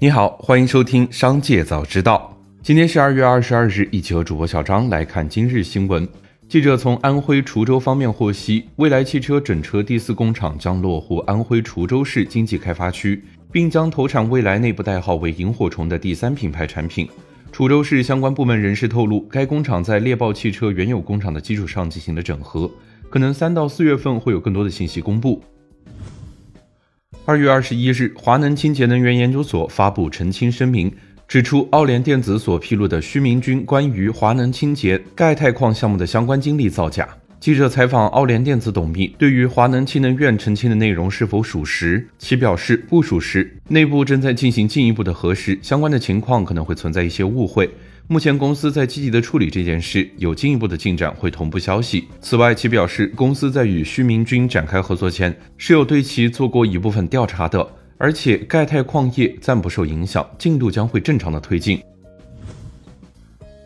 你好，欢迎收听《商界早知道》。今天是二月二十二日，一起和主播小张来看今日新闻。记者从安徽滁州方面获悉，蔚来汽车整车第四工厂将落户安徽滁州市经济开发区，并将投产蔚来内部代号为“萤火虫”的第三品牌产品。滁州市相关部门人士透露，该工厂在猎豹汽车原有工厂的基础上进行了整合，可能三到四月份会有更多的信息公布。二月二十一日，华能清洁能源研究所发布澄清声明。指出，奥联电子所披露的徐明军关于华能清洁钙钛矿项目的相关经历造假。记者采访奥联电子董秘，对于华能氢能院澄清的内容是否属实，其表示不属实，内部正在进行进一步的核实，相关的情况可能会存在一些误会。目前公司在积极的处理这件事，有进一步的进展会同步消息。此外，其表示，公司在与徐明军展开合作前，是有对其做过一部分调查的。而且钙钛矿业暂不受影响，进度将会正常的推进。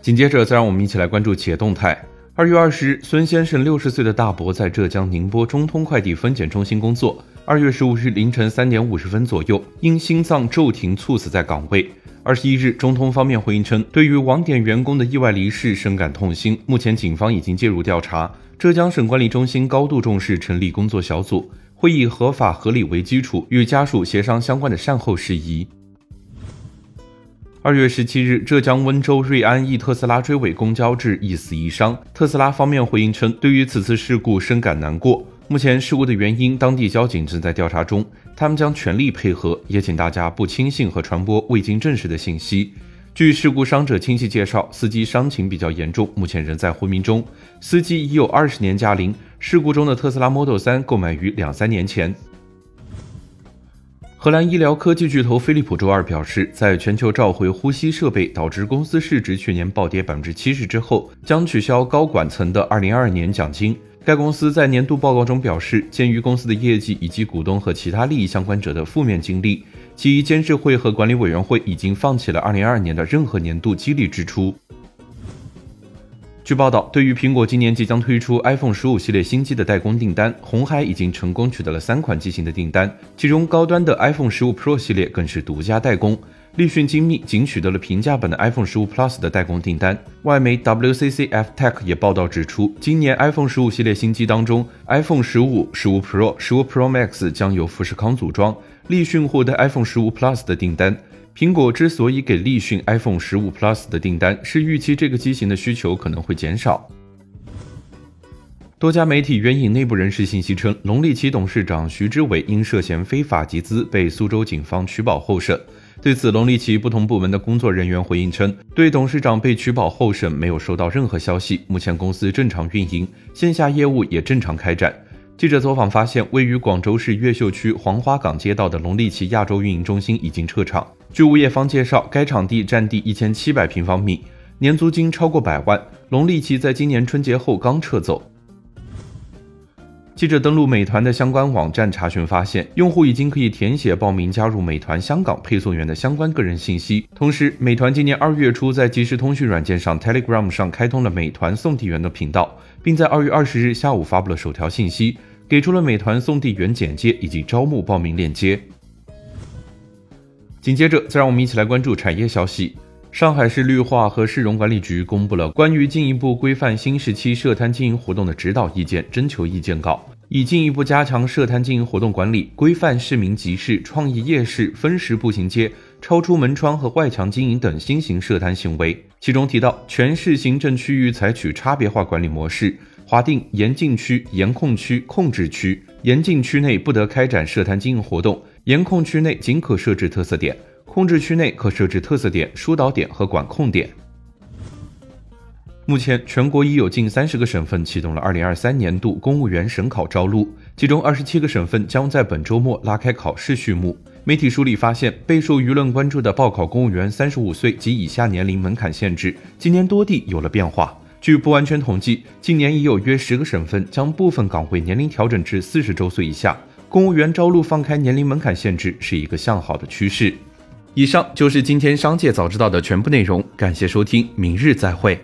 紧接着，再让我们一起来关注企业动态。二月二十日，孙先生六十岁的大伯在浙江宁波中通快递分拣中心工作。二月十五日凌晨三点五十分左右，因心脏骤停猝死在岗位。二十一日，中通方面回应称，对于网点员工的意外离世深感痛心，目前警方已经介入调查。浙江省管理中心高度重视，成立工作小组。会以合法合理为基础，与家属协商相关的善后事宜。二月十七日，浙江温州瑞安一特斯拉追尾公交致一死一伤，特斯拉方面回应称，对于此次事故深感难过。目前事故的原因，当地交警正在调查中，他们将全力配合，也请大家不轻信和传播未经证实的信息。据事故伤者亲戚介绍，司机伤情比较严重，目前仍在昏迷中。司机已有二十年驾龄。事故中的特斯拉 Model 3购买于两三年前。荷兰医疗科技巨头飞利浦周二表示，在全球召回呼吸设备导致公司市值去年暴跌百分之七十之后，将取消高管层的二零二二年奖金。该公司在年度报告中表示，鉴于公司的业绩以及股东和其他利益相关者的负面经历。其监事会和管理委员会已经放弃了2022年的任何年度激励支出。据报道，对于苹果今年即将推出 iPhone 15系列新机的代工订单，红海已经成功取得了三款机型的订单，其中高端的 iPhone 15 Pro 系列更是独家代工。立讯精密仅取得了平价版的 iPhone 15 Plus 的代工订单。外媒 WCCF Tech 也报道指出，今年 iPhone 15系列新机当中，iPhone 15、15 Pro、15 Pro Max 将由富士康组装。立讯获得 iPhone 15 Plus 的订单。苹果之所以给立讯 iPhone 15 Plus 的订单，是预期这个机型的需求可能会减少。多家媒体援引内部人士信息称，龙力奇董事长徐志伟因涉嫌非法集资被苏州警方取保候审。对此，龙力奇不同部门的工作人员回应称，对董事长被取保候审没有收到任何消息。目前公司正常运营，线下业务也正常开展。记者走访发现，位于广州市越秀区黄花岗街道的龙力奇亚洲运营中心已经撤场。据物业方介绍，该场地占地一千七百平方米，年租金超过百万。龙力奇在今年春节后刚撤走。记者登录美团的相关网站查询发现，用户已经可以填写报名加入美团香港配送员的相关个人信息。同时，美团今年二月初在即时通讯软件上 Telegram 上开通了美团送递员的频道，并在二月二十日下午发布了首条信息。给出了美团送递员简介以及招募报名链接。紧接着，再让我们一起来关注产业消息。上海市绿化和市容管理局公布了关于进一步规范新时期涉摊经营活动的指导意见征求意见稿，以进一步加强涉摊经营活动管理，规范市民集市、创意夜市、分时步行街、超出门窗和外墙经营等新型涉摊行为。其中提到，全市行政区域采取差别化管理模式。划定严禁区、严控区、控制区。严禁区内不得开展涉摊经营活动，严控区内仅可设置特色点，控制区内可设置特色点、疏导点和管控点。目前，全国已有近三十个省份启动了二零二三年度公务员省考招录，其中二十七个省份将在本周末拉开考试序幕。媒体梳理发现，备受舆论关注的报考公务员三十五岁及以下年龄门槛限制，今年多地有了变化。据不完全统计，今年已有约十个省份将部分岗位年龄调整至四十周岁以下。公务员招录放开年龄门槛限制是一个向好的趋势。以上就是今天商界早知道的全部内容，感谢收听，明日再会。